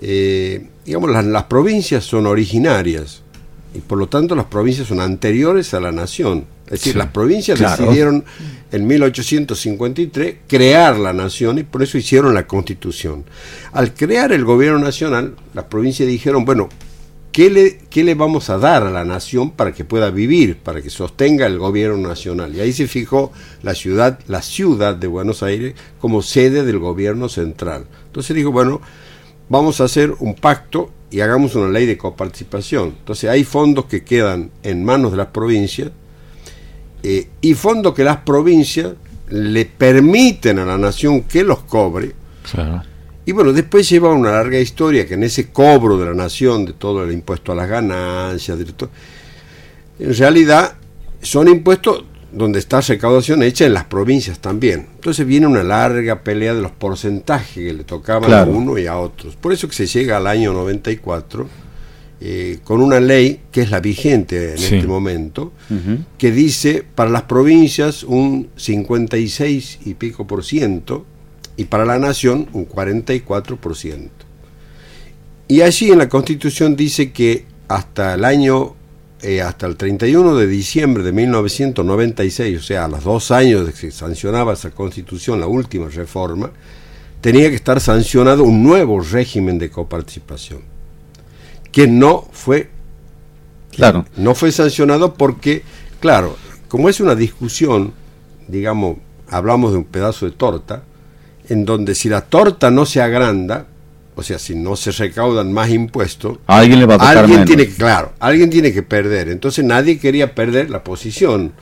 eh, digamos, las, las provincias son originarias y por lo tanto las provincias son anteriores a la nación. Es decir, Sí, las provincias claro. decidieron en 1853 crear la nación y por eso hicieron la constitución. Al crear el gobierno nacional, las provincias dijeron, bueno, ¿qué le, qué le vamos a dar a la nación para que pueda vivir, para que sostenga el gobierno nacional? Y ahí se fijó la ciudad, la ciudad de Buenos Aires como sede del gobierno central. Entonces dijo, bueno, vamos a hacer un pacto y hagamos una ley de coparticipación. Entonces hay fondos que quedan en manos de las provincias eh, y fondos que las provincias le permiten a la nación que los cobre. Claro. Y bueno, después lleva una larga historia que en ese cobro de la nación, de todo el impuesto a las ganancias, de todo, en realidad son impuestos donde está recaudación hecha en las provincias también. Entonces viene una larga pelea de los porcentajes que le tocaban Claro. a uno y a otros. Por eso que se llega al año 94 eh, con una ley que es la vigente en Sí. este momento, que dice para las provincias un 56 y pico por ciento y para la nación un 44 por ciento. Y allí en la Constitución dice que hasta el año, eh, hasta el 31 de diciembre de 1996, o sea, a los dos años de que se sancionaba esa Constitución, la última reforma, tenía que estar sancionado un nuevo régimen de coparticipación, que no fue Claro. no fue sancionado porque, claro, como es una discusión, digamos, hablamos de un pedazo de torta, en donde si la torta no se agranda, o sea, si no se recaudan más impuestos, alguien le va a tocar alguien menos. tiene que, claro, alguien tiene que perder. Entonces nadie quería perder la posición.